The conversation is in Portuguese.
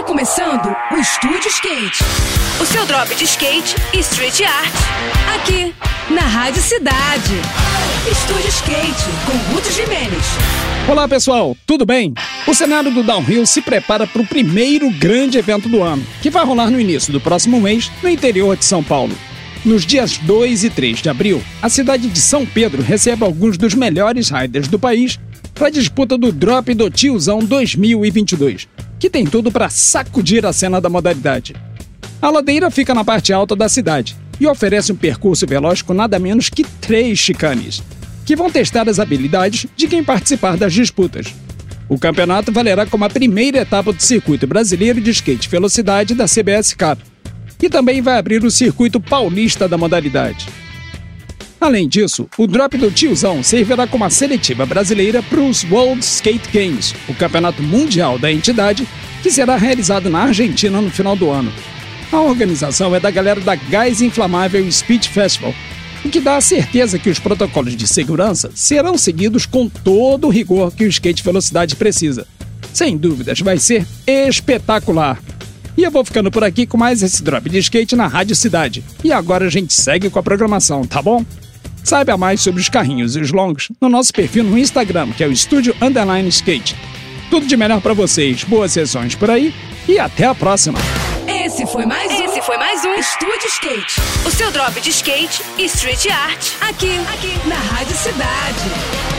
Está começando o Estúdio Skate. O seu drop de skate e street art. Aqui, na Rádio Cidade. Estúdio Skate, com Ruth Jimenez. Olá pessoal, tudo bem? O cenário do Downhill se prepara para o primeiro grande evento do ano, que vai rolar no início do próximo mês no interior de São Paulo. Nos dias 2 e 3 de abril, a cidade de São Pedro recebe alguns dos melhores riders do país para a disputa do Drop do Tiozão 2022, que tem tudo para sacudir a cena da modalidade. A ladeira fica na parte alta da cidade e oferece um percurso veloz com nada menos que três chicanes, que vão testar as habilidades de quem participar das disputas. O campeonato valerá como a primeira etapa do circuito brasileiro de skate velocidade da CBS Cup e também vai abrir o circuito paulista da modalidade. Além disso, o drop do tiozão servirá como a seletiva brasileira para os World Skate Games, o campeonato mundial da entidade, que será realizado na Argentina no final do ano. A organização é da galera da Gás Inflamável Speed Festival, o que dá a certeza que os protocolos de segurança serão seguidos com todo o rigor que o skate velocidade precisa. Sem dúvidas, vai ser espetacular. E eu vou ficando por aqui com mais esse drop de skate na Rádio Cidade. E agora a gente segue com a programação, tá bom? Saiba mais sobre os carrinhos e os longos no nosso perfil no Instagram, que é o Estúdio Underline Skate. Tudo de melhor para vocês, boas sessões por aí e até a próxima! Esse foi mais um. Esse foi mais um Estúdio Skate. O seu drop de skate e street art. Aqui, aqui, na Rádio Cidade.